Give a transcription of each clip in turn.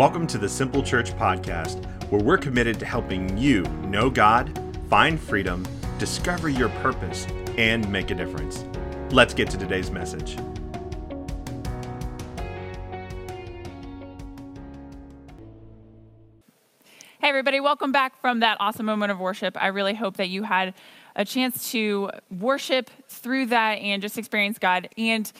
Welcome to the Simple Church Podcast, where we're committed to helping you know God, find freedom, discover your purpose, and make a difference. Let's get to today's message. Hey, everybody, welcome back from that awesome moment of worship. I really hope that you had a chance to worship through that and just experience God. And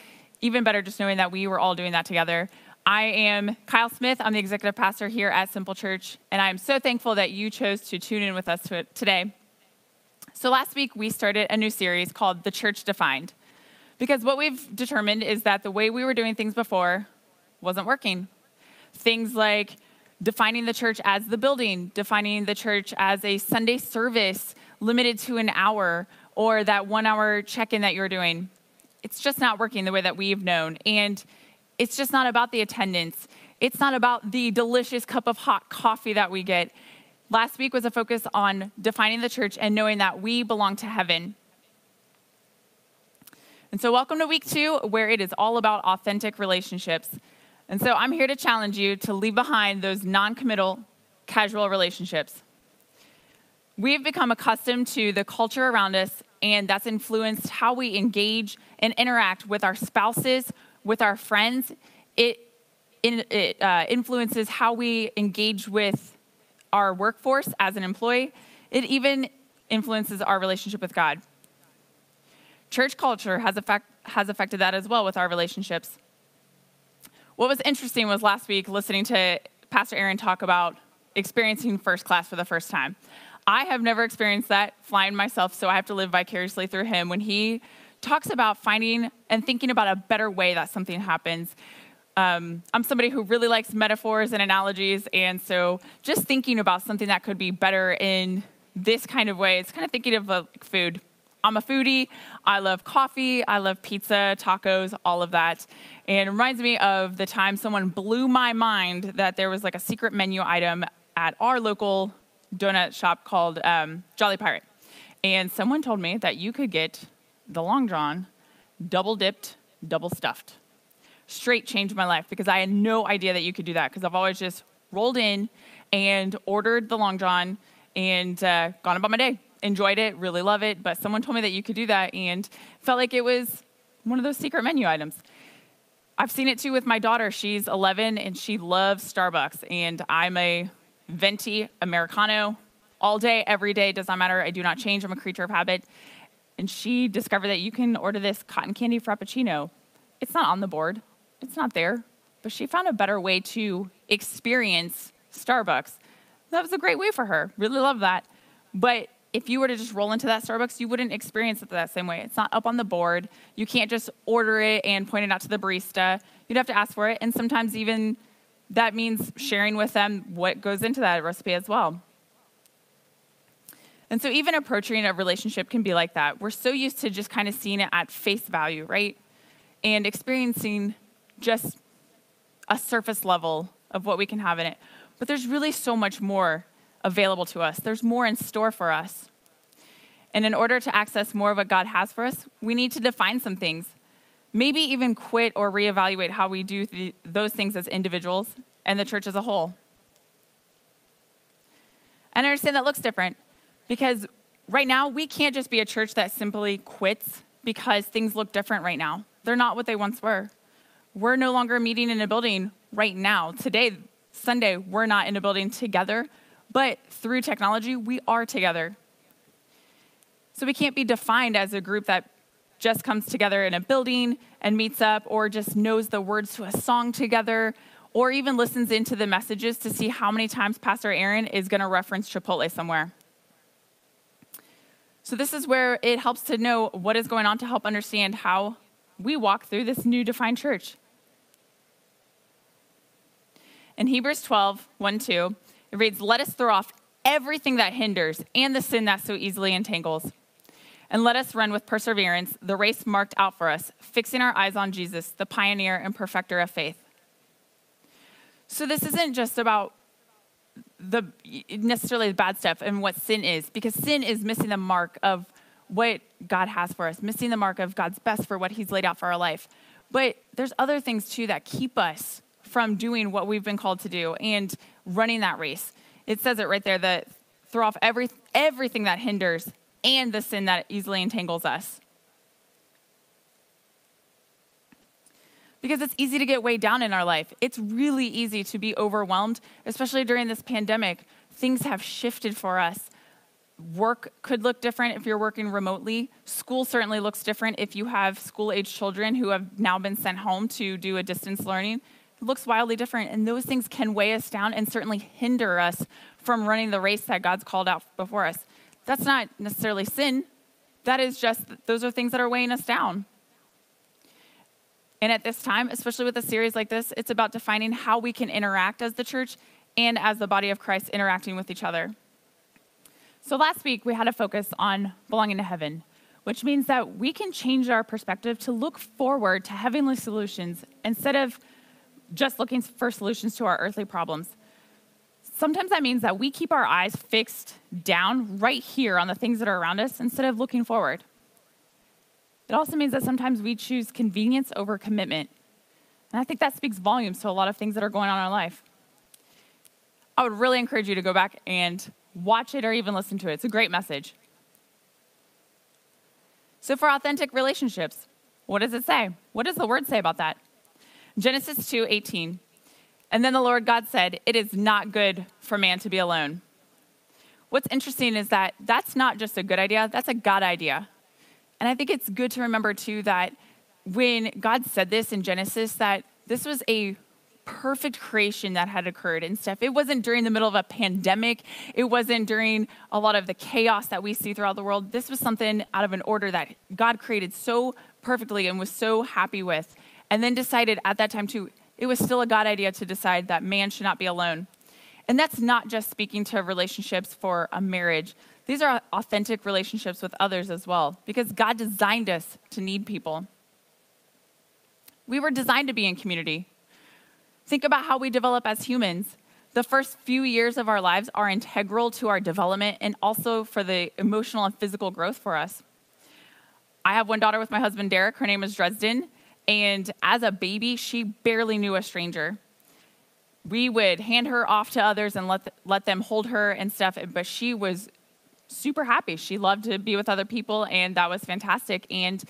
even better, just knowing that we were all doing that together. I am Kyle Smith. I'm the executive pastor here at Simple Church, and I'm so thankful that you chose to tune in with us today. So, last week we started a new series called The Church Defined, because what we've determined is that the way we were doing things before wasn't working. Things like defining the church as the building, defining the church as a Sunday service limited to an hour, or that one hour check in that you're doing. It's just not working the way that we've known. And it's just not about the attendance. It's not about the delicious cup of hot coffee that we get. Last week was a focus on defining the church and knowing that we belong to heaven. And so, welcome to week two, where it is all about authentic relationships. And so, I'm here to challenge you to leave behind those non committal, casual relationships. We've become accustomed to the culture around us, and that's influenced how we engage and interact with our spouses, with our friends. It, it uh, influences how we engage with our workforce as an employee. It even influences our relationship with God. Church culture has, effect, has affected that as well with our relationships. What was interesting was last week listening to Pastor Aaron talk about experiencing first class for the first time. I have never experienced that flying myself, so I have to live vicariously through him when he talks about finding and thinking about a better way that something happens. Um, I'm somebody who really likes metaphors and analogies, and so just thinking about something that could be better in this kind of way, it's kind of thinking of like food. I'm a foodie. I love coffee. I love pizza, tacos, all of that. And it reminds me of the time someone blew my mind that there was like a secret menu item at our local donut shop called um, Jolly Pirate. And someone told me that you could get the long john, double dipped, double stuffed. Straight changed my life because I had no idea that you could do that because I've always just rolled in and ordered the long john and uh, gone about my day. Enjoyed it, really love it, but someone told me that you could do that and felt like it was one of those secret menu items. I've seen it too with my daughter. She's 11 and she loves Starbucks, and I'm a venti Americano all day, every day. Does not matter. I do not change. I'm a creature of habit and she discovered that you can order this cotton candy frappuccino. It's not on the board, it's not there, but she found a better way to experience Starbucks. That was a great way for her. Really love that. But if you were to just roll into that Starbucks, you wouldn't experience it that same way. It's not up on the board. You can't just order it and point it out to the barista. You'd have to ask for it. And sometimes even that means sharing with them what goes into that recipe as well. And so even approaching a relationship can be like that. We're so used to just kind of seeing it at face value, right? And experiencing just a surface level of what we can have in it. But there's really so much more available to us, there's more in store for us. And in order to access more of what God has for us, we need to define some things. Maybe even quit or reevaluate how we do th- those things as individuals and the church as a whole. And I understand that looks different. Because right now, we can't just be a church that simply quits because things look different right now. They're not what they once were. We're no longer meeting in a building right now. Today, Sunday, we're not in a building together, but through technology, we are together. So we can't be defined as a group that just comes together in a building and meets up or just knows the words to a song together or even listens into the messages to see how many times Pastor Aaron is going to reference Chipotle somewhere. So, this is where it helps to know what is going on to help understand how we walk through this new defined church. In Hebrews 12, 1 2, it reads, Let us throw off everything that hinders and the sin that so easily entangles. And let us run with perseverance the race marked out for us, fixing our eyes on Jesus, the pioneer and perfecter of faith. So, this isn't just about the necessarily the bad stuff and what sin is because sin is missing the mark of what God has for us, missing the mark of God's best for what He's laid out for our life. But there's other things too that keep us from doing what we've been called to do and running that race. It says it right there that throw off every, everything that hinders and the sin that easily entangles us. Because it's easy to get weighed down in our life. It's really easy to be overwhelmed, especially during this pandemic. Things have shifted for us work could look different if you're working remotely. School certainly looks different if you have school age children who have now been sent home to do a distance learning. It looks wildly different, and those things can weigh us down and certainly hinder us from running the race that God's called out before us. That's not necessarily sin, that is just, those are things that are weighing us down. And at this time, especially with a series like this, it's about defining how we can interact as the church and as the body of Christ interacting with each other. So last week we had a focus on belonging to heaven, which means that we can change our perspective to look forward to heavenly solutions instead of just looking for solutions to our earthly problems. Sometimes that means that we keep our eyes fixed down right here on the things that are around us instead of looking forward. It also means that sometimes we choose convenience over commitment. And I think that speaks volumes to a lot of things that are going on in our life. I would really encourage you to go back and watch it or even listen to it. It's a great message. So, for authentic relationships, what does it say? What does the word say about that? Genesis 2 18. And then the Lord God said, It is not good for man to be alone. What's interesting is that that's not just a good idea, that's a God idea. And I think it's good to remember too that when God said this in Genesis, that this was a perfect creation that had occurred and stuff. It wasn't during the middle of a pandemic, it wasn't during a lot of the chaos that we see throughout the world. This was something out of an order that God created so perfectly and was so happy with. And then decided at that time, too, it was still a God idea to decide that man should not be alone. And that's not just speaking to relationships for a marriage. These are authentic relationships with others as well, because God designed us to need people. We were designed to be in community. Think about how we develop as humans. The first few years of our lives are integral to our development and also for the emotional and physical growth for us. I have one daughter with my husband, Derek. Her name is Dresden. And as a baby, she barely knew a stranger. We would hand her off to others and let, let them hold her and stuff, but she was super happy. She loved to be with other people, and that was fantastic. And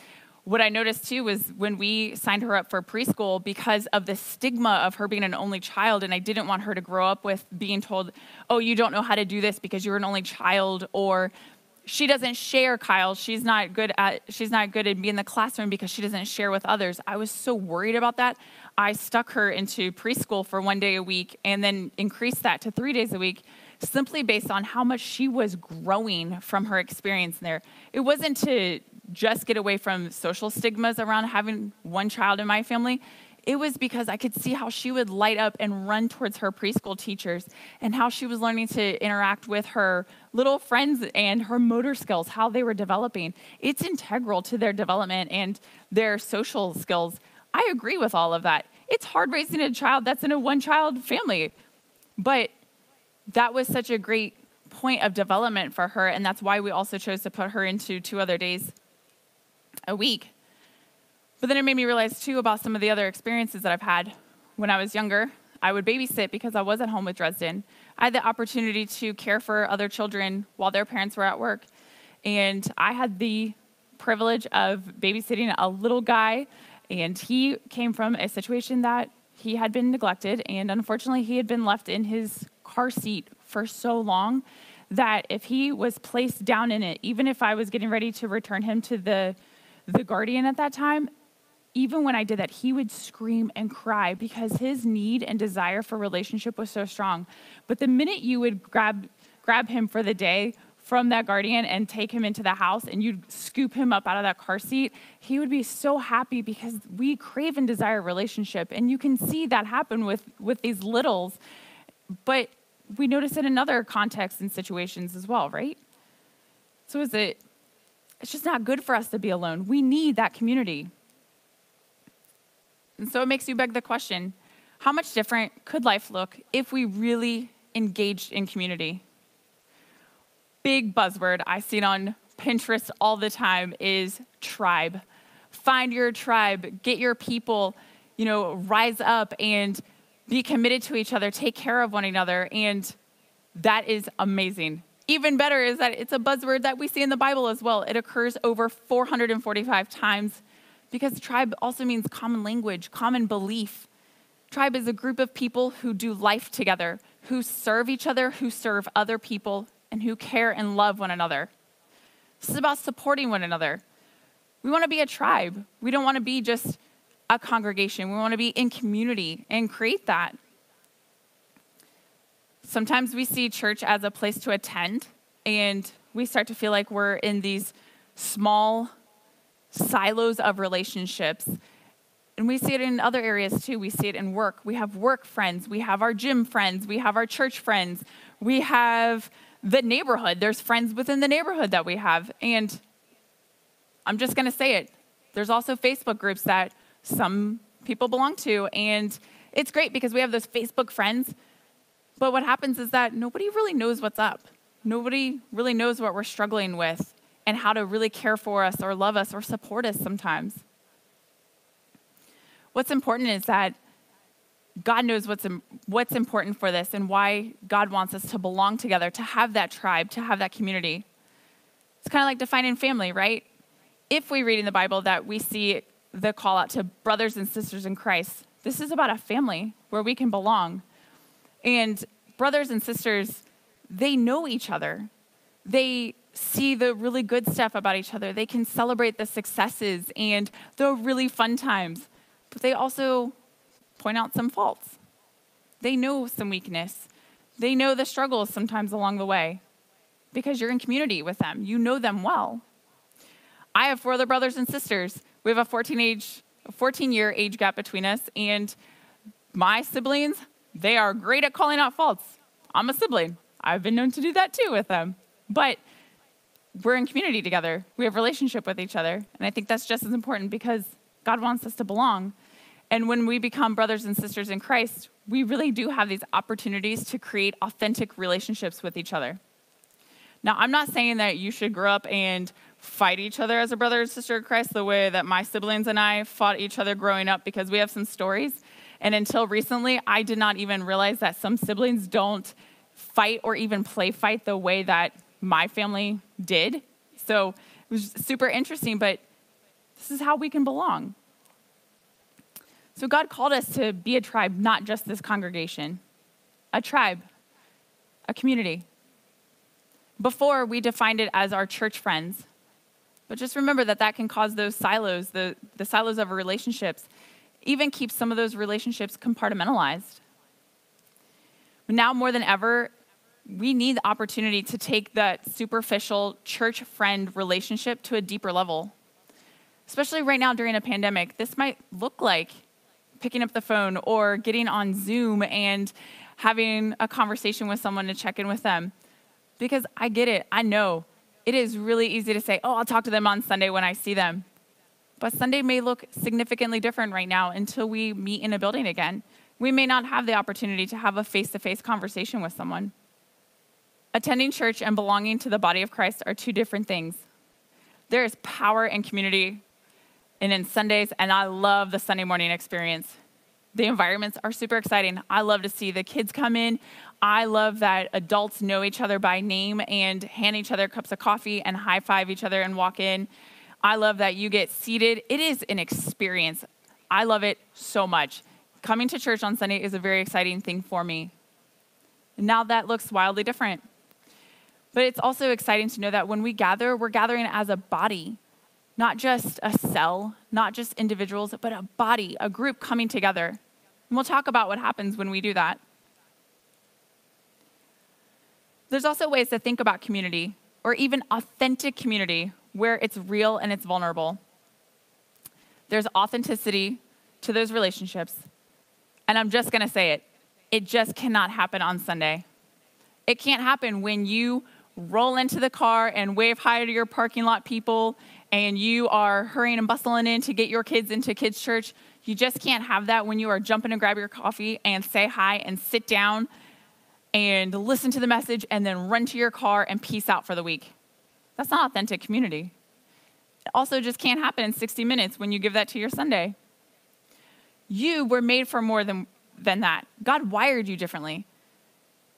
what I noticed too was when we signed her up for preschool because of the stigma of her being an only child, and I didn't want her to grow up with being told, oh, you don't know how to do this because you're an only child, or she doesn't share kyle. She's not good at she's not good at being in the classroom because she doesn't share with others. I was so worried about that. I stuck her into preschool for one day a week and then increased that to three days a week simply based on how much she was growing from her experience there. It wasn't to just get away from social stigmas around having one child in my family. It was because I could see how she would light up and run towards her preschool teachers and how she was learning to interact with her little friends and her motor skills, how they were developing. It's integral to their development and their social skills. I agree with all of that. It's hard raising a child that's in a one child family, but that was such a great point of development for her, and that's why we also chose to put her into two other days a week. But then it made me realize too about some of the other experiences that I've had when I was younger. I would babysit because I was at home with Dresden. I had the opportunity to care for other children while their parents were at work. And I had the privilege of babysitting a little guy, and he came from a situation that he had been neglected, and unfortunately, he had been left in his car seat for so long that if he was placed down in it, even if I was getting ready to return him to the the guardian at that time, even when I did that, he would scream and cry because his need and desire for relationship was so strong. But the minute you would grab grab him for the day from that guardian and take him into the house and you'd scoop him up out of that car seat, he would be so happy because we crave and desire relationship. And you can see that happen with, with these littles. But we notice it in other contexts and situations as well, right? So is it it's just not good for us to be alone. We need that community. And so it makes you beg the question how much different could life look if we really engaged in community? Big buzzword. I see it on Pinterest all the time is tribe. Find your tribe, get your people, you know, rise up and be committed to each other, take care of one another. And that is amazing. Even better is that it's a buzzword that we see in the Bible as well. It occurs over 445 times because tribe also means common language, common belief. Tribe is a group of people who do life together, who serve each other, who serve other people, and who care and love one another. This is about supporting one another. We want to be a tribe. We don't want to be just a congregation. We want to be in community and create that. Sometimes we see church as a place to attend, and we start to feel like we're in these small silos of relationships. And we see it in other areas too. We see it in work. We have work friends, we have our gym friends, we have our church friends, we have the neighborhood. There's friends within the neighborhood that we have. And I'm just going to say it. There's also Facebook groups that some people belong to. And it's great because we have those Facebook friends but what happens is that nobody really knows what's up. Nobody really knows what we're struggling with and how to really care for us or love us or support us sometimes. What's important is that God knows what's, what's important for this and why God wants us to belong together, to have that tribe, to have that community. It's kind of like defining family, right? If we read in the Bible that we see the call out to brothers and sisters in Christ, this is about a family where we can belong. And brothers and sisters, they know each other. They see the really good stuff about each other. They can celebrate the successes and the really fun times, but they also point out some faults. They know some weakness. They know the struggles sometimes along the way because you're in community with them. You know them well. I have four other brothers and sisters. We have a 14 age, 14 year age gap between us, and my siblings they are great at calling out faults. I'm a sibling. I've been known to do that too with them. But we're in community together. We have relationship with each other. And I think that's just as important because God wants us to belong. And when we become brothers and sisters in Christ, we really do have these opportunities to create authentic relationships with each other. Now, I'm not saying that you should grow up and fight each other as a brother and sister in Christ the way that my siblings and I fought each other growing up because we have some stories. And until recently, I did not even realize that some siblings don't fight or even play fight the way that my family did. So it was super interesting, but this is how we can belong. So God called us to be a tribe, not just this congregation, a tribe, a community. Before, we defined it as our church friends. But just remember that that can cause those silos, the, the silos of relationships, even keep some of those relationships compartmentalized. Now more than ever, we need the opportunity to take that superficial church friend relationship to a deeper level. Especially right now during a pandemic, this might look like picking up the phone or getting on Zoom and having a conversation with someone to check in with them. Because I get it, I know it is really easy to say, oh, I'll talk to them on Sunday when I see them. But Sunday may look significantly different right now until we meet in a building again. We may not have the opportunity to have a face to face conversation with someone. Attending church and belonging to the body of Christ are two different things. There is power in community and in Sundays, and I love the Sunday morning experience. The environments are super exciting. I love to see the kids come in. I love that adults know each other by name and hand each other cups of coffee and high five each other and walk in. I love that you get seated. It is an experience. I love it so much. Coming to church on Sunday is a very exciting thing for me. Now that looks wildly different. But it's also exciting to know that when we gather, we're gathering as a body, not just a cell, not just individuals, but a body, a group coming together. And we'll talk about what happens when we do that. There's also ways to think about community, or even authentic community, where it's real and it's vulnerable. There's authenticity to those relationships. And I'm just going to say it it just cannot happen on Sunday. It can't happen when you roll into the car and wave hi to your parking lot people and you are hurrying and bustling in to get your kids into kids' church. You just can't have that when you are jumping to grab your coffee and say hi and sit down and listen to the message and then run to your car and peace out for the week. That's not authentic community. It also just can't happen in 60 minutes when you give that to your Sunday. You were made for more than, than that. God wired you differently.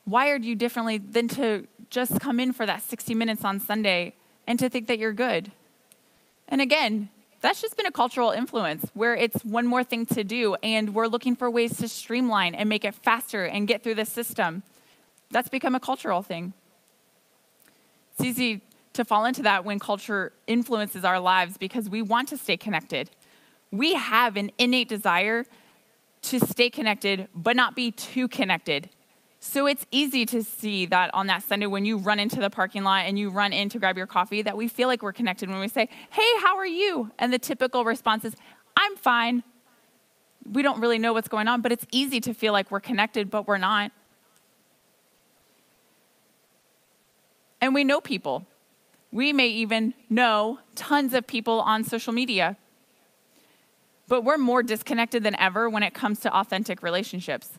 Wired you differently than to just come in for that 60 minutes on Sunday and to think that you're good. And again, that's just been a cultural influence where it's one more thing to do and we're looking for ways to streamline and make it faster and get through the system. That's become a cultural thing. It's easy to fall into that when culture influences our lives because we want to stay connected. We have an innate desire to stay connected, but not be too connected. So it's easy to see that on that Sunday when you run into the parking lot and you run in to grab your coffee that we feel like we're connected when we say, Hey, how are you? And the typical response is, I'm fine. We don't really know what's going on, but it's easy to feel like we're connected, but we're not. And we know people. We may even know tons of people on social media. But we're more disconnected than ever when it comes to authentic relationships.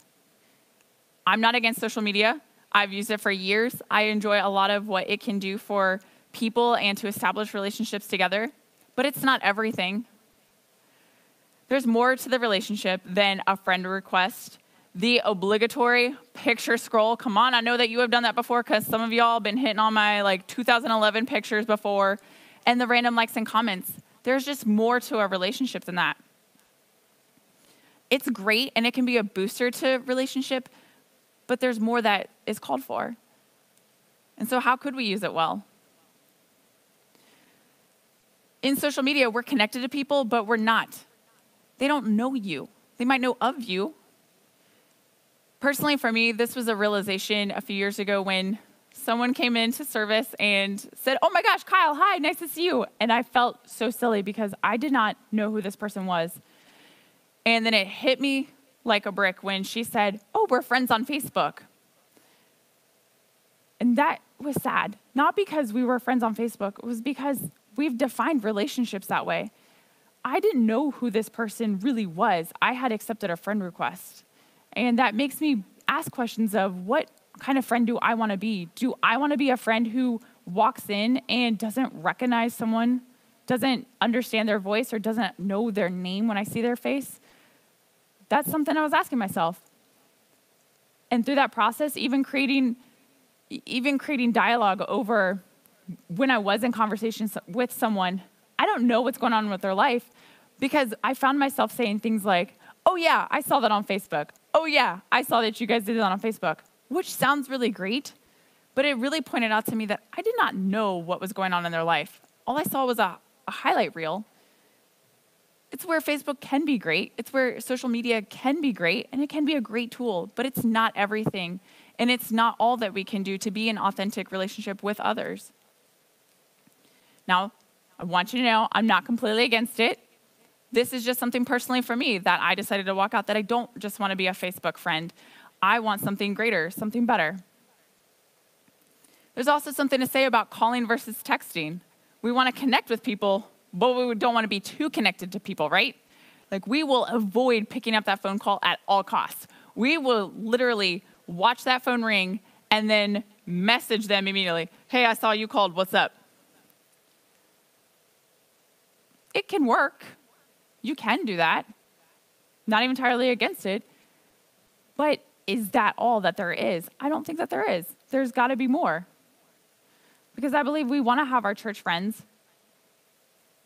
I'm not against social media. I've used it for years. I enjoy a lot of what it can do for people and to establish relationships together, but it's not everything. There's more to the relationship than a friend request the obligatory picture scroll. Come on, I know that you have done that before because some of y'all have been hitting on my like 2011 pictures before, and the random likes and comments. There's just more to a relationship than that. It's great and it can be a booster to relationship, but there's more that is called for. And so, how could we use it well? In social media, we're connected to people, but we're not. They don't know you. They might know of you, personally, for me, this was a realization a few years ago when someone came into service and said, Oh my gosh, Kyle, hi, nice to see you. And I felt so silly because I did not know who this person was. And then it hit me like a brick when she said, Oh, we're friends on Facebook. And that was sad. Not because we were friends on Facebook, it was because we've defined relationships that way. I didn't know who this person really was. I had accepted a friend request. And that makes me ask questions of what kind of friend do I want to be? Do I want to be a friend who walks in and doesn't recognize someone, doesn't understand their voice, or doesn't know their name when I see their face? That's something I was asking myself. And through that process, even creating even creating dialogue over when I was in conversations with someone, I don't know what's going on with their life because I found myself saying things like, Oh, yeah, I saw that on Facebook oh, yeah, I saw that you guys did that on Facebook, which sounds really great, but it really pointed out to me that I did not know what was going on in their life. All I saw was a, a highlight reel. It's where Facebook can be great, it's where social media can be great, and it can be a great tool, but it's not everything. And it's not all that we can do to be an authentic relationship with others. Now, I want you to know I'm not completely against it this is just something personally for me that I decided to walk out that I don't just want to be a Facebook friend. I want something greater, something better. There's also something to say about calling versus texting. We want to connect with people, but we don't want to be too connected to people, right? Like we will avoid picking up that phone call at all costs. We will literally watch that phone ring and then message them immediately. Hey, I saw you called. What's up? It can work. You can do that. Not entirely against it. But is that all that there is? I don't think that there is. There's got to be more. Because I believe we want to have our church friends.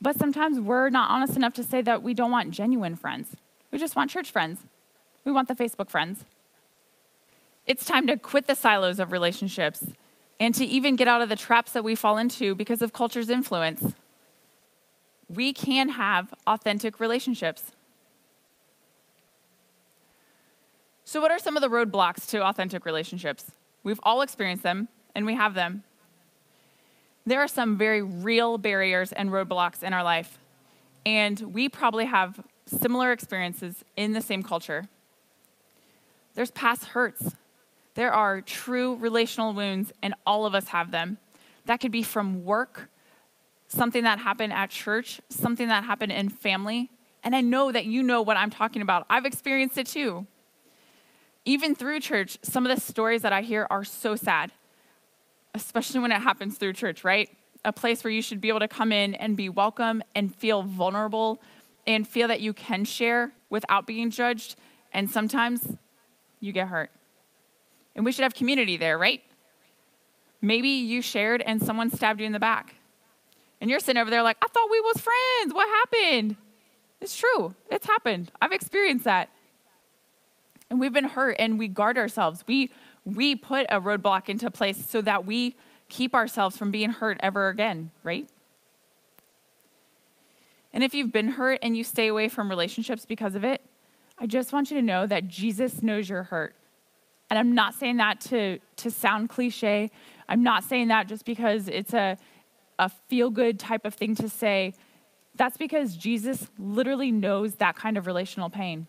But sometimes we're not honest enough to say that we don't want genuine friends. We just want church friends. We want the Facebook friends. It's time to quit the silos of relationships and to even get out of the traps that we fall into because of culture's influence we can have authentic relationships. So, what are some of the roadblocks to authentic relationships? We've all experienced them, and we have them. There are some very real barriers and roadblocks in our life, and we probably have similar experiences in the same culture. There's past hurts. There are true relational wounds, and all of us have them. That could be from work something that happened at church, something that happened in family. And I know that you know what I'm talking about. I've experienced it too. Even through church, some of the stories that I hear are so sad, especially when it happens through church, right? a place where you should be able to come in and be welcome and feel vulnerable and feel that you can share without being judged. And sometimes you get hurt. And we should have community there, right? Maybe you shared and someone stabbed you in the back. And you're sitting over there like, I thought we was friends. What happened? It's true. It's happened. I've experienced that. And we've been hurt and we guard ourselves. We we put a roadblock into place so that we keep ourselves from being hurt ever again, right? And if you've been hurt and you stay away from relationships because of it, I just want you to know that Jesus knows you're hurt. And I'm not saying that to, to sound cliche. I'm not saying that just because it's a, a feel good type of thing to say. That's because Jesus literally knows that kind of relational pain.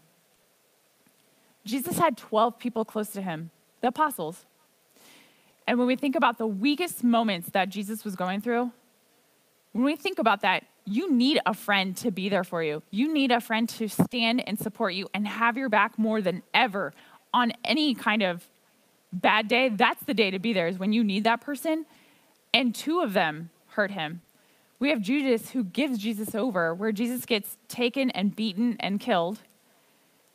Jesus had 12 people close to him, the apostles. And when we think about the weakest moments that Jesus was going through, when we think about that, you need a friend to be there for you. You need a friend to stand and support you and have your back more than ever on any kind of bad day. That's the day to be there, is when you need that person. And two of them hurt him. We have Judas who gives Jesus over, where Jesus gets taken and beaten and killed.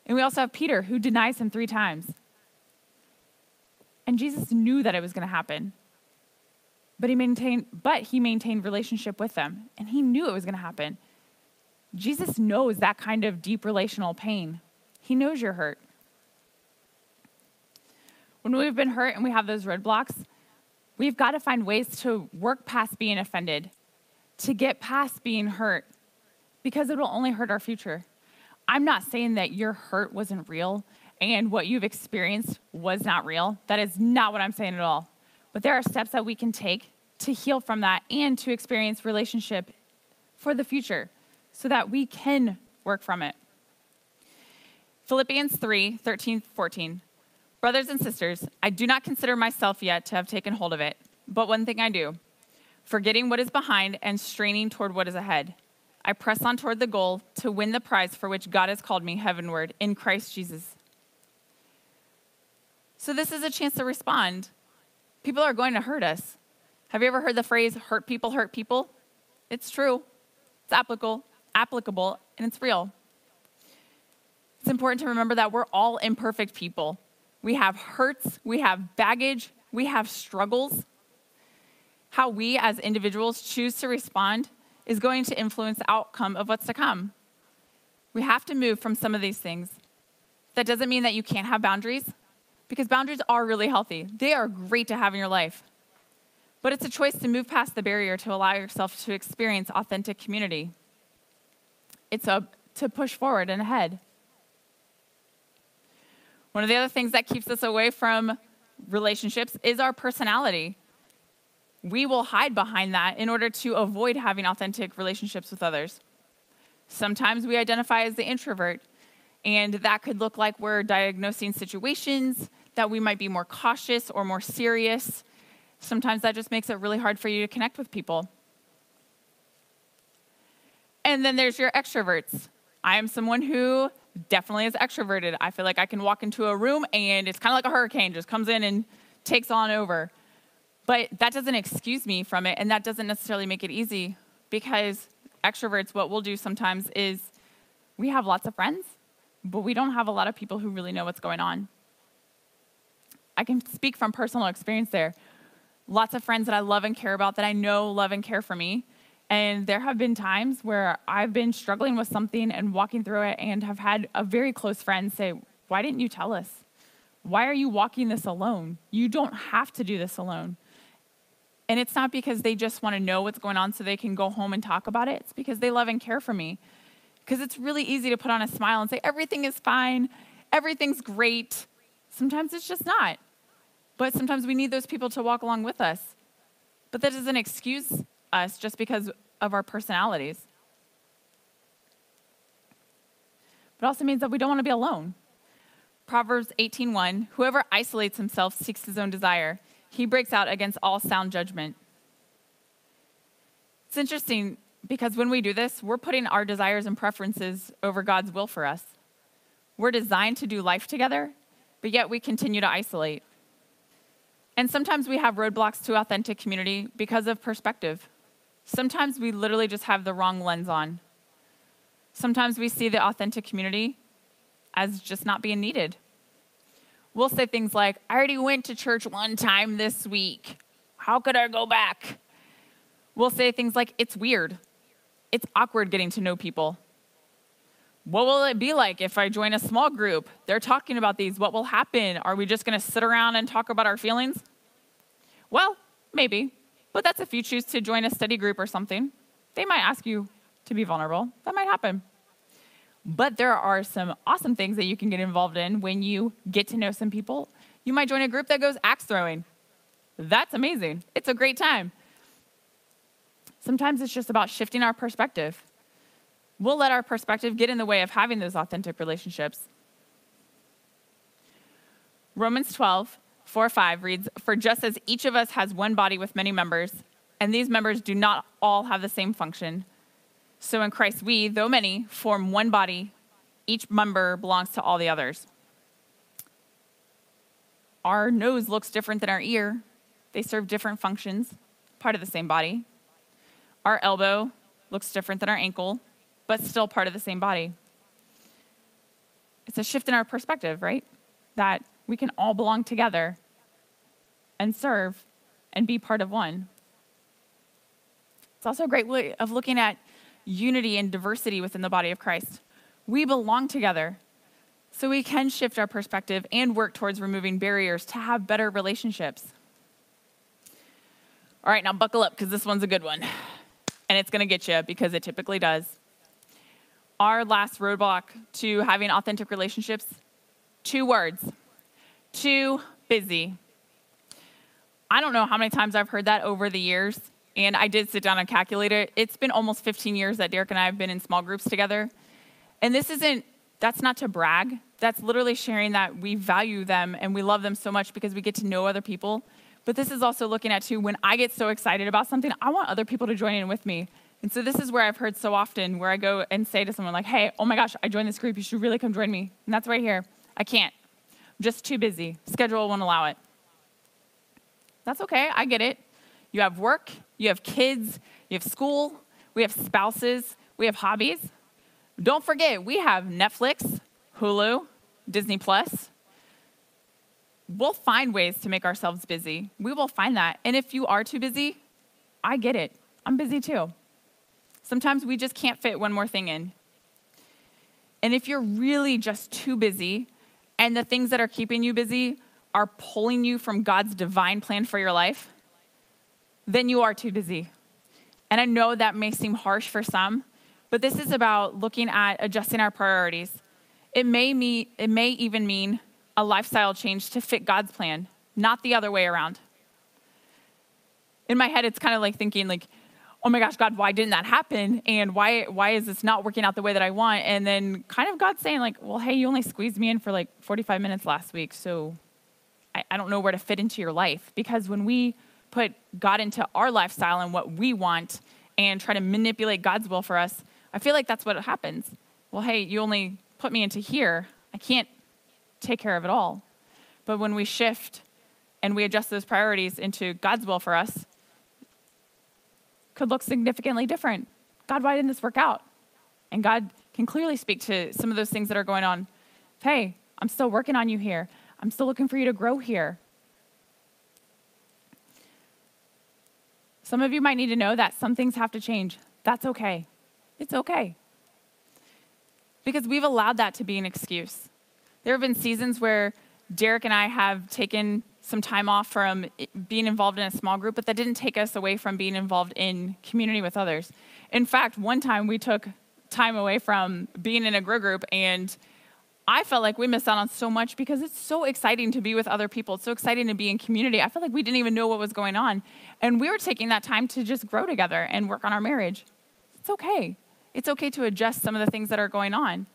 And we also have Peter who denies him three times. And Jesus knew that it was going to happen. But he maintained but he maintained relationship with them and he knew it was going to happen. Jesus knows that kind of deep relational pain. He knows you're hurt. When we've been hurt and we have those roadblocks, we've got to find ways to work past being offended, to get past being hurt, because it will only hurt our future. I'm not saying that your hurt wasn't real and what you've experienced was not real. That is not what I'm saying at all. But there are steps that we can take to heal from that and to experience relationship for the future so that we can work from it. Philippians 3 13, 14. Brothers and sisters, I do not consider myself yet to have taken hold of it, but one thing I do, forgetting what is behind and straining toward what is ahead. I press on toward the goal to win the prize for which God has called me heavenward in Christ Jesus. So, this is a chance to respond. People are going to hurt us. Have you ever heard the phrase, hurt people hurt people? It's true, it's applicable, applicable, and it's real. It's important to remember that we're all imperfect people. We have hurts, we have baggage, we have struggles. How we as individuals choose to respond is going to influence the outcome of what's to come. We have to move from some of these things. That doesn't mean that you can't have boundaries because boundaries are really healthy. They are great to have in your life. But it's a choice to move past the barrier to allow yourself to experience authentic community. It's a to push forward and ahead. One of the other things that keeps us away from relationships is our personality. We will hide behind that in order to avoid having authentic relationships with others. Sometimes we identify as the introvert, and that could look like we're diagnosing situations that we might be more cautious or more serious. Sometimes that just makes it really hard for you to connect with people. And then there's your extroverts. I am someone who definitely is extroverted. I feel like I can walk into a room and it's kind of like a hurricane, just comes in and takes on over. But that doesn't excuse me from it, and that doesn't necessarily make it easy because extroverts, what we'll do sometimes is we have lots of friends, but we don't have a lot of people who really know what's going on. I can speak from personal experience there. Lots of friends that I love and care about that I know love and care for me. And there have been times where I've been struggling with something and walking through it and have had a very close friend say, Why didn't you tell us? Why are you walking this alone? You don't have to do this alone. And it's not because they just want to know what's going on so they can go home and talk about it. It's because they love and care for me. Because it's really easy to put on a smile and say, everything is fine, everything's great. Sometimes it's just not. But sometimes we need those people to walk along with us. But that doesn't excuse us just because of our personalities. But also means that we don't want to be alone. Proverbs 18:1 Whoever isolates himself seeks his own desire. He breaks out against all sound judgment. It's interesting because when we do this, we're putting our desires and preferences over God's will for us. We're designed to do life together, but yet we continue to isolate. And sometimes we have roadblocks to authentic community because of perspective. Sometimes we literally just have the wrong lens on. Sometimes we see the authentic community as just not being needed. We'll say things like, I already went to church one time this week. How could I go back? We'll say things like, it's weird. It's awkward getting to know people. What will it be like if I join a small group? They're talking about these. What will happen? Are we just going to sit around and talk about our feelings? Well, maybe. But that's if you choose to join a study group or something. They might ask you to be vulnerable. That might happen. But there are some awesome things that you can get involved in when you get to know some people. You might join a group that goes axe throwing. That's amazing. It's a great time. Sometimes it's just about shifting our perspective we'll let our perspective get in the way of having those authentic relationships. Romans 12, 4 5 reads, For just as each of us has one body with many members, and these members do not all have the same function, so in Christ we, though many, form one body, each member belongs to all the others. Our nose looks different than our ear, they serve different functions, part of the same body. Our elbow looks different than our ankle, but still part of the same body. It's a shift in our perspective, right? That we can all belong together and serve and be part of one. It's also a great way of looking at unity and diversity within the body of Christ. We belong together, so we can shift our perspective and work towards removing barriers to have better relationships. All right, now buckle up because this one's a good one. And it's going to get you because it typically does our last roadblock to having authentic relationships? Two words too busy. I don't know how many times I've heard that over the years, and I did sit down and calculate it. It's been almost 15 years that Derek and I have been in small groups together. And this isn't, that's not to brag. That's literally sharing that we value them and we love them so much because we get to know other people. But this is also looking at, too, when I get so excited about something, I want other people to join in with me. And so this is where I've heard so often where I go and say to someone like, "Hey, oh my gosh, I joined this group. You should really come join me." And that's right here. I can't. I'm just too busy. Schedule won't allow it. That's okay. I get it. You have work, you have kids, you have school, we have spouses, we have hobbies. Don't forget, we have Netflix, Hulu, Disney Plus. We'll find ways to make ourselves busy. We will find that. And if you are too busy, I get it. I'm busy too. Sometimes we just can't fit one more thing in. And if you're really just too busy and the things that are keeping you busy are pulling you from God's divine plan for your life, then you are too busy. And I know that may seem harsh for some, but this is about looking at adjusting our priorities. It may, mean, it may even mean a lifestyle change to fit God's plan, not the other way around. In my head, it's kind of like thinking, like, oh my gosh, God, why didn't that happen? And why, why is this not working out the way that I want? And then kind of God saying, like, well, hey, you only squeezed me in for like 45 minutes last week, so I, I don't know where to fit into your life. Because when we put God into our lifestyle and what we want and try to manipulate God's will for us, I feel like that's what happens. Well, hey, you only put me into here. I can't take care of it all. But when we shift and we adjust those priorities into God's will for us, could look significantly different. God, why didn't this work out? And God can clearly speak to some of those things that are going on. Hey, I'm still working on you here. I'm still looking for you to grow here. Some of you might need to know that some things have to change. That's okay. It's okay. Because we've allowed that to be an excuse. There have been seasons where Derek and I have taken some time off from being involved in a small group, but that didn't take us away from being involved in community with others. In fact, one time we took time away from being in a grow group and I felt like we missed out on so much because it's so exciting to be with other people. It's so exciting to be in community. I felt like we didn't even know what was going on. And we were taking that time to just grow together and work on our marriage. It's okay. It's okay to adjust some of the things that are going on.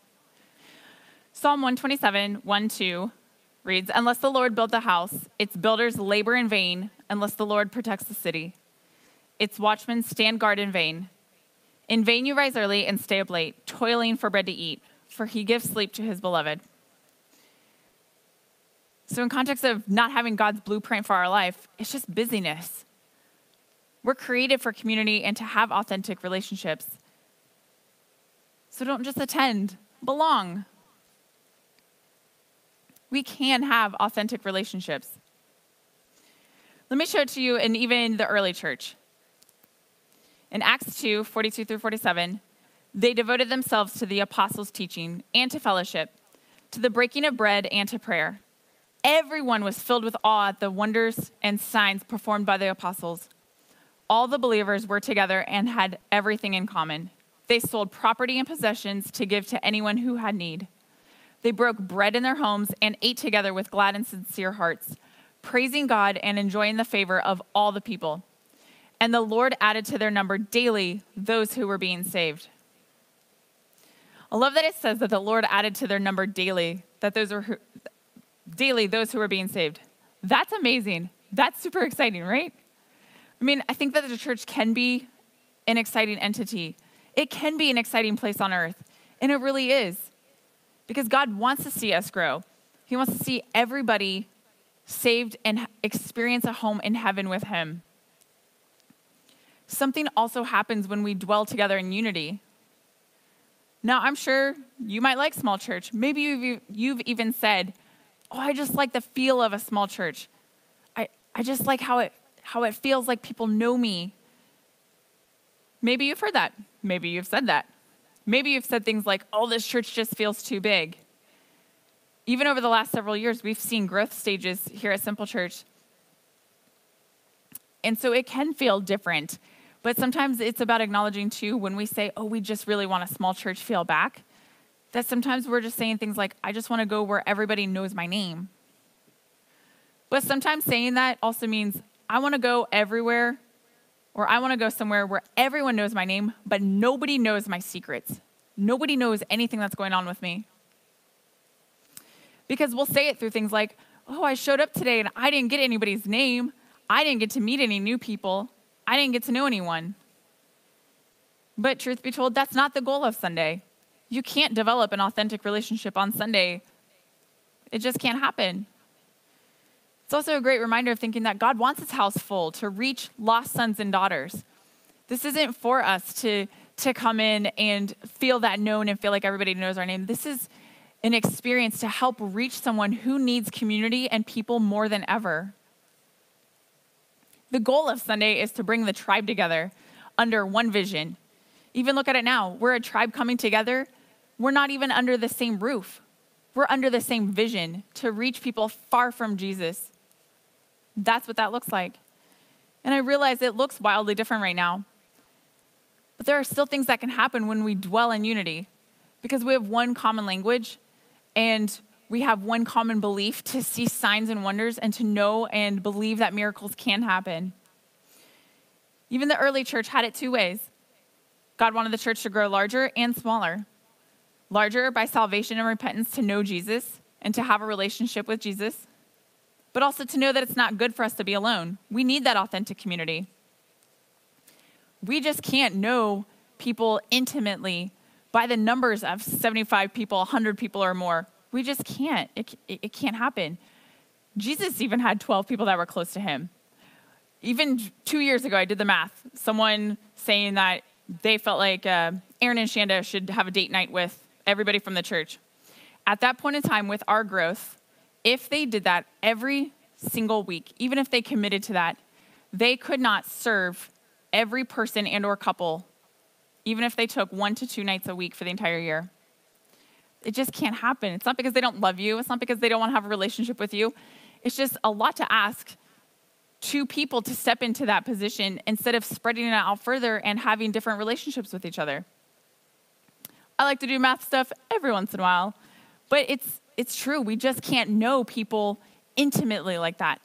Psalm 127, 1, 2 reads Unless the Lord build the house, its builders labor in vain, unless the Lord protects the city. Its watchmen stand guard in vain. In vain you rise early and stay up late, toiling for bread to eat, for he gives sleep to his beloved. So, in context of not having God's blueprint for our life, it's just busyness. We're created for community and to have authentic relationships. So don't just attend, belong. We can have authentic relationships. Let me show it to you in even the early church. In Acts 2 42 through 47, they devoted themselves to the apostles' teaching and to fellowship, to the breaking of bread and to prayer. Everyone was filled with awe at the wonders and signs performed by the apostles. All the believers were together and had everything in common. They sold property and possessions to give to anyone who had need. They broke bread in their homes and ate together with glad and sincere hearts, praising God and enjoying the favor of all the people. And the Lord added to their number daily those who were being saved. I love that it says that the Lord added to their number daily, that those were daily those who were being saved. That's amazing. That's super exciting, right? I mean, I think that the church can be an exciting entity. It can be an exciting place on earth, and it really is. Because God wants to see us grow. He wants to see everybody saved and experience a home in heaven with Him. Something also happens when we dwell together in unity. Now, I'm sure you might like small church. Maybe you've, even said, Oh, I just like the feel of a small church. I, I just like how it, how it feels like people know me. Maybe you've heard that. Maybe you've said that. Maybe you've said things like, Oh, this church just feels too big. Even over the last several years, we've seen growth stages here at Simple Church. And so it can feel different. But sometimes it's about acknowledging too when we say, oh, we just really want a small church feel back, that sometimes we're just saying things like, I just want to go where everybody knows my name. But sometimes saying that also means I want to go everywhere or I want to go somewhere where everyone knows my name, but nobody knows my secrets. Nobody knows anything that's going on with me. Because we'll say it through things like, oh, I showed up today and I didn't get anybody's name. I didn't get to meet any new people. I didn't get to know anyone. But truth be told, that's not the goal of Sunday. You can't develop an authentic relationship on Sunday. It just can't happen. It's also a great reminder of thinking that God wants his house full to reach lost sons and daughters. This isn't for us to, to come in and feel that known and feel like everybody knows our name. This is an experience to help reach someone who needs community and people more than ever. The goal of Sunday is to bring the tribe together under one vision. Even look at it now. We're a tribe coming together. We're not even under the same roof. We're under the same vision to reach people far from Jesus. That's what that looks like. And I realize it looks wildly different right now. But there are still things that can happen when we dwell in unity because we have one common language and we have one common belief to see signs and wonders and to know and believe that miracles can happen. Even the early church had it two ways God wanted the church to grow larger and smaller. Larger by salvation and repentance to know Jesus and to have a relationship with Jesus, but also to know that it's not good for us to be alone. We need that authentic community. We just can't know people intimately by the numbers of 75 people, 100 people or more. We just can't. It, it, it can't happen. Jesus even had 12 people that were close to him. Even two years ago, I did the math. Someone saying that they felt like uh, Aaron and Shanda should have a date night with everybody from the church. At that point in time, with our growth, if they did that every single week, even if they committed to that, they could not serve every person and or couple even if they took one to two nights a week for the entire year it just can't happen. It's not because they don't love you, it's not because they don't want to have a relationship with you. It's just a lot to ask two people to step into that position instead of spreading it out further and having different relationships with each other. I like to do math stuff every once in a while, but it's it's true. We just can't know people intimately like that.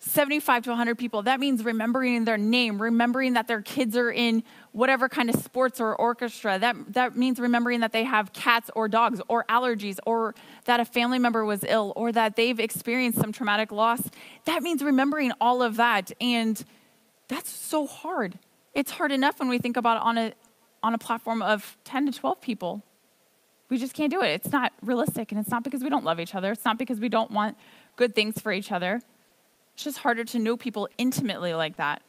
75 to 100 people. That means remembering their name, remembering that their kids are in whatever kind of sports or orchestra. That, that means remembering that they have cats or dogs or allergies or that a family member was ill or that they've experienced some traumatic loss. That means remembering all of that. And that's so hard. It's hard enough when we think about it on a, on a platform of 10 to 12 people. We just can't do it. It's not realistic. And it's not because we don't love each other, it's not because we don't want good things for each other. It's just harder to know people intimately like that.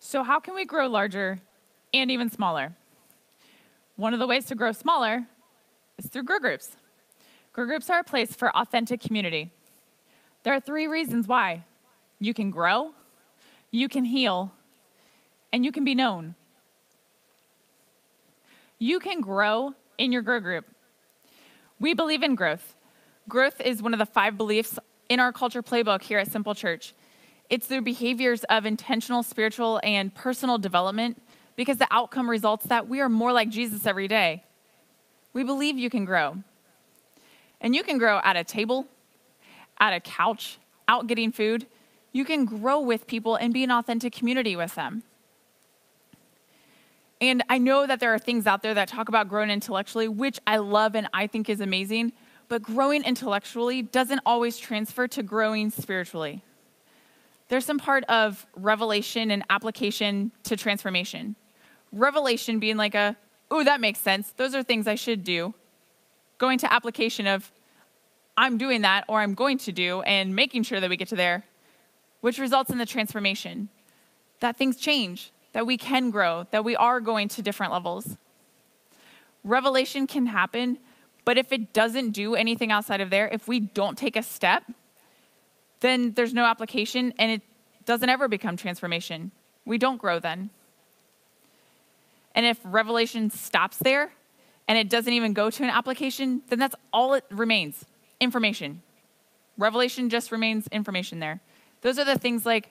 So, how can we grow larger and even smaller? One of the ways to grow smaller is through grow groups. Grow groups are a place for authentic community. There are three reasons why you can grow, you can heal, and you can be known. You can grow in your grow group. We believe in growth. Growth is one of the five beliefs in our culture playbook here at Simple Church. It's the behaviors of intentional spiritual and personal development because the outcome results that we are more like Jesus every day. We believe you can grow. And you can grow at a table, at a couch, out getting food. You can grow with people and be an authentic community with them. And I know that there are things out there that talk about growing intellectually, which I love and I think is amazing, but growing intellectually doesn't always transfer to growing spiritually. There's some part of revelation and application to transformation. Revelation being like a, oh, that makes sense. Those are things I should do. Going to application of, I'm doing that or I'm going to do and making sure that we get to there, which results in the transformation. That things change, that we can grow, that we are going to different levels. Revelation can happen, but if it doesn't do anything outside of there, if we don't take a step, then there's no application and it doesn't ever become transformation. We don't grow then. And if revelation stops there and it doesn't even go to an application, then that's all it remains information. Revelation just remains information there. Those are the things like,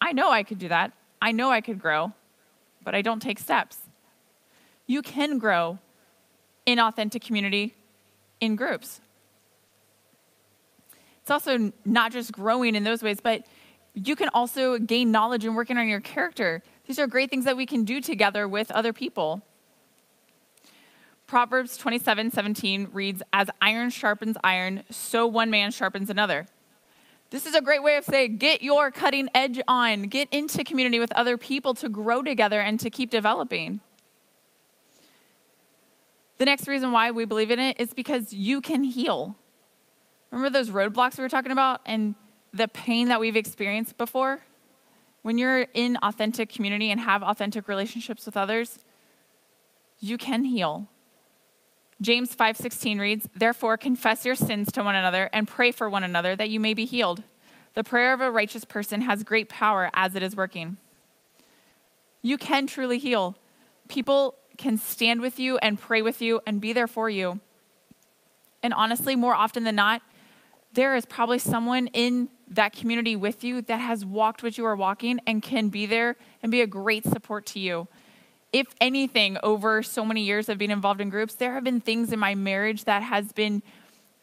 I know I could do that. I know I could grow, but I don't take steps. You can grow in authentic community in groups. It's also not just growing in those ways, but you can also gain knowledge and working on your character. These are great things that we can do together with other people. Proverbs 27 17 reads, As iron sharpens iron, so one man sharpens another. This is a great way of saying get your cutting edge on, get into community with other people to grow together and to keep developing. The next reason why we believe in it is because you can heal. Remember those roadblocks we were talking about and the pain that we've experienced before? When you're in authentic community and have authentic relationships with others, you can heal. James 5:16 reads, "Therefore confess your sins to one another and pray for one another that you may be healed. The prayer of a righteous person has great power as it is working." You can truly heal. People can stand with you and pray with you and be there for you. And honestly, more often than not, there is probably someone in that community with you that has walked what you are walking and can be there and be a great support to you if anything, over so many years of being involved in groups, there have been things in my marriage that has been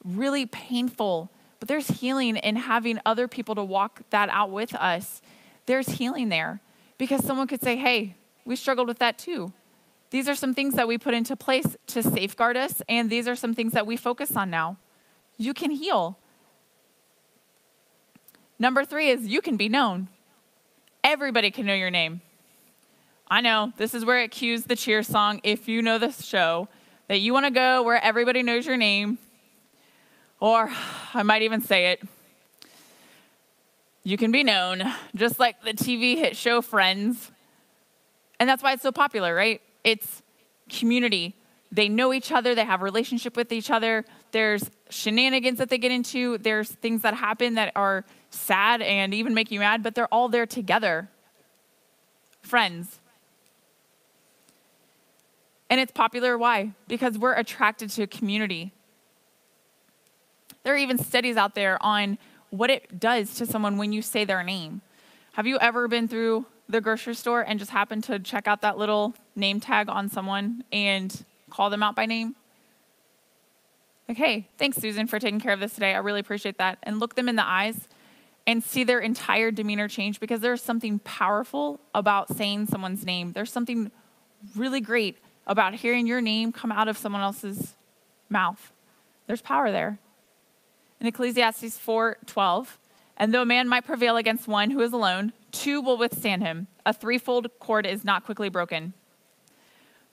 really painful. But there's healing in having other people to walk that out with us. There's healing there because someone could say, hey, we struggled with that too. These are some things that we put into place to safeguard us, and these are some things that we focus on now. You can heal. Number three is you can be known. Everybody can know your name. I know this is where it cues the cheer song. If you know the show, that you want to go where everybody knows your name, or I might even say it, you can be known, just like the TV hit show Friends. And that's why it's so popular, right? It's community. They know each other, they have a relationship with each other. There's shenanigans that they get into, there's things that happen that are sad and even make you mad, but they're all there together. Friends. And it's popular. Why? Because we're attracted to community. There are even studies out there on what it does to someone when you say their name. Have you ever been through the grocery store and just happened to check out that little name tag on someone and call them out by name? Like, hey, thanks, Susan, for taking care of this today. I really appreciate that. And look them in the eyes and see their entire demeanor change because there's something powerful about saying someone's name. There's something really great about hearing your name come out of someone else's mouth. There's power there. In Ecclesiastes 4:12, and though a man might prevail against one who is alone, two will withstand him. A threefold cord is not quickly broken.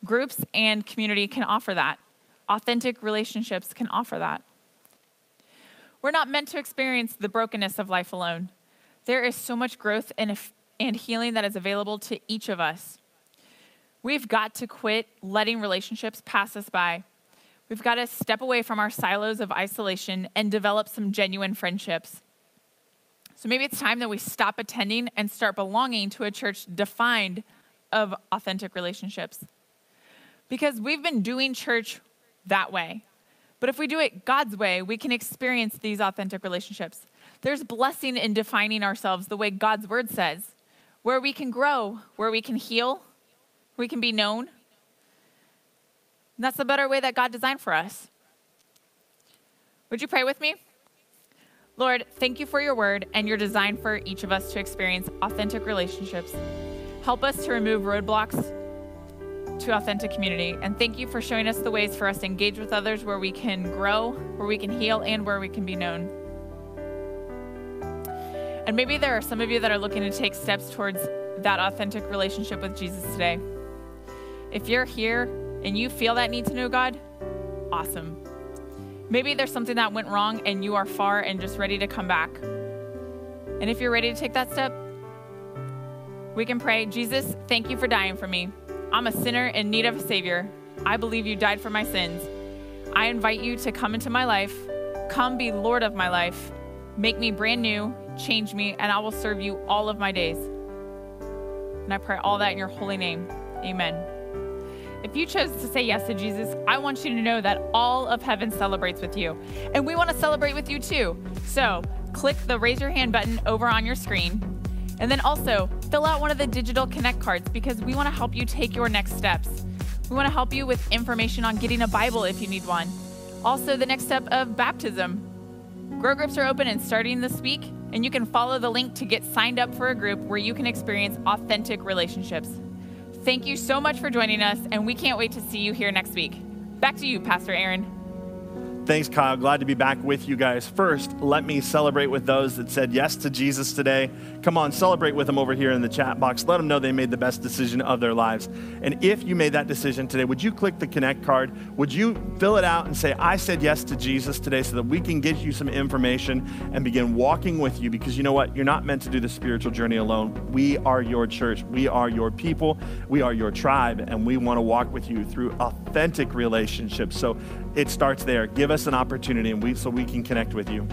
Groups and community can offer that. Authentic relationships can offer that. We're not meant to experience the brokenness of life alone. There is so much growth in, and healing that is available to each of us. We've got to quit letting relationships pass us by. We've got to step away from our silos of isolation and develop some genuine friendships. So maybe it's time that we stop attending and start belonging to a church defined of authentic relationships. Because we've been doing church that way. But if we do it God's way, we can experience these authentic relationships. There's blessing in defining ourselves the way God's word says, where we can grow, where we can heal, we can be known. And that's the better way that God designed for us. Would you pray with me? Lord, thank you for your word and your design for each of us to experience authentic relationships. Help us to remove roadblocks to authentic community. And thank you for showing us the ways for us to engage with others where we can grow, where we can heal, and where we can be known. And maybe there are some of you that are looking to take steps towards that authentic relationship with Jesus today. If you're here and you feel that need to know God, awesome. Maybe there's something that went wrong and you are far and just ready to come back. And if you're ready to take that step, we can pray Jesus, thank you for dying for me. I'm a sinner in need of a Savior. I believe you died for my sins. I invite you to come into my life. Come be Lord of my life. Make me brand new, change me, and I will serve you all of my days. And I pray all that in your holy name. Amen. If you chose to say yes to Jesus, I want you to know that all of heaven celebrates with you. And we want to celebrate with you too. So click the raise your hand button over on your screen. And then also fill out one of the digital connect cards because we want to help you take your next steps. We want to help you with information on getting a Bible if you need one. Also, the next step of baptism. Grow groups are open and starting this week, and you can follow the link to get signed up for a group where you can experience authentic relationships. Thank you so much for joining us, and we can't wait to see you here next week. Back to you, Pastor Aaron. Thanks, Kyle. Glad to be back with you guys. First, let me celebrate with those that said yes to Jesus today. Come on, celebrate with them over here in the chat box. Let them know they made the best decision of their lives. And if you made that decision today, would you click the connect card? Would you fill it out and say, I said yes to Jesus today so that we can get you some information and begin walking with you? Because you know what? You're not meant to do the spiritual journey alone. We are your church, we are your people, we are your tribe, and we want to walk with you through authentic relationships. So it starts there. Give us an opportunity and we, so we can connect with you.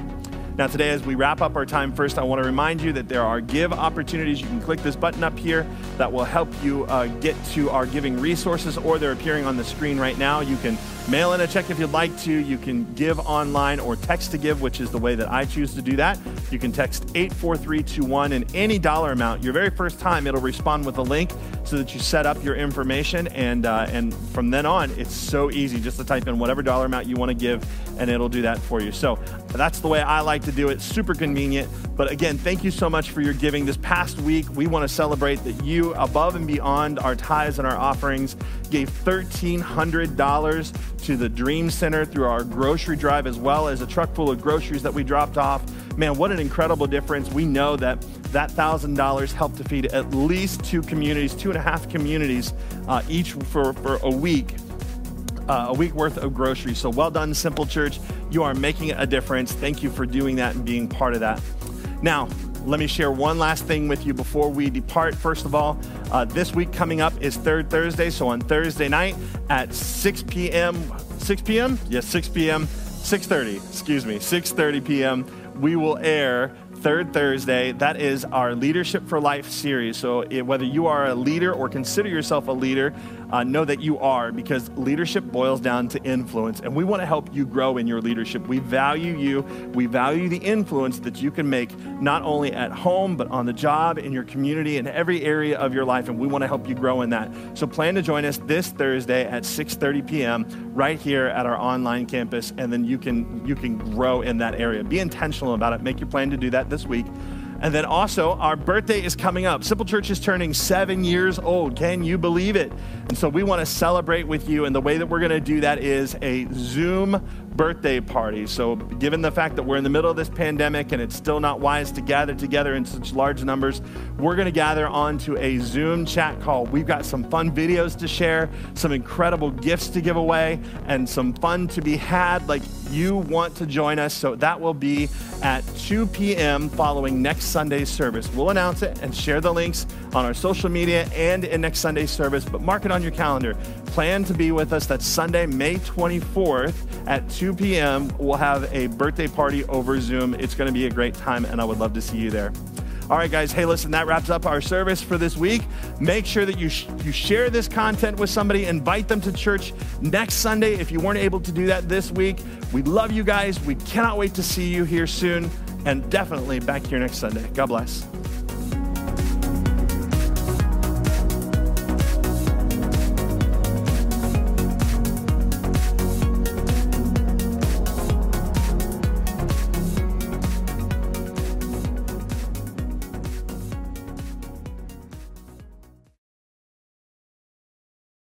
Now, today, as we wrap up our time, first, I want to remind you that there are give opportunities. You can click this button up here that will help you uh, get to our giving resources, or they're appearing on the screen right now. You can mail in a check if you'd like to. You can give online or text to give, which is the way that I choose to do that. You can text 84321 and any dollar amount. Your very first time, it'll respond with a link so that you set up your information. And, uh, and from then on, it's so easy just to type in whatever dollar amount you want to give, and it'll do that for you. So that's the way I like to do it. Super convenient. But again, thank you so much for your giving. This past week, we want to celebrate that you, above and beyond our tithes and our offerings, gave $1,300 to the Dream Center through our grocery drive, as well as a truck full of groceries that we dropped off. Man, what an incredible difference. We know that that $1,000 helped to feed at least two communities, two and a half communities, uh, each for, for a week. Uh, a week worth of groceries. So well done, Simple Church. You are making a difference. Thank you for doing that and being part of that. Now, let me share one last thing with you before we depart. First of all, uh, this week coming up is Third Thursday. So on Thursday night at 6 p.m. 6 p.m. Yes, 6 p.m. 6:30. Excuse me, 6:30 p.m. We will air third Thursday. That is our Leadership for Life series. So, it, whether you are a leader or consider yourself a leader, uh, know that you are because leadership boils down to influence. And we want to help you grow in your leadership. We value you, we value the influence that you can make not only at home, but on the job, in your community, in every area of your life. And we want to help you grow in that. So, plan to join us this Thursday at 6:30 p.m. right here at our online campus, and then you can you can grow in that area. Be intentional about it. Make your plan to do that this week. And then also, our birthday is coming up. Simple Church is turning seven years old. Can you believe it? And so we want to celebrate with you. And the way that we're going to do that is a Zoom birthday party. So, given the fact that we're in the middle of this pandemic and it's still not wise to gather together in such large numbers, we're going to gather onto a Zoom chat call. We've got some fun videos to share, some incredible gifts to give away, and some fun to be had. Like you want to join us. So, that will be at 2 p.m. following next Sunday's service. We'll announce it and share the links on our social media and in next Sunday's service, but mark it on your calendar. Plan to be with us. That's Sunday, May 24th at 2 p.m. We'll have a birthday party over Zoom. It's going to be a great time, and I would love to see you there. All right, guys. Hey, listen, that wraps up our service for this week. Make sure that you, sh- you share this content with somebody, invite them to church next Sunday if you weren't able to do that this week. We love you guys. We cannot wait to see you here soon, and definitely back here next Sunday. God bless.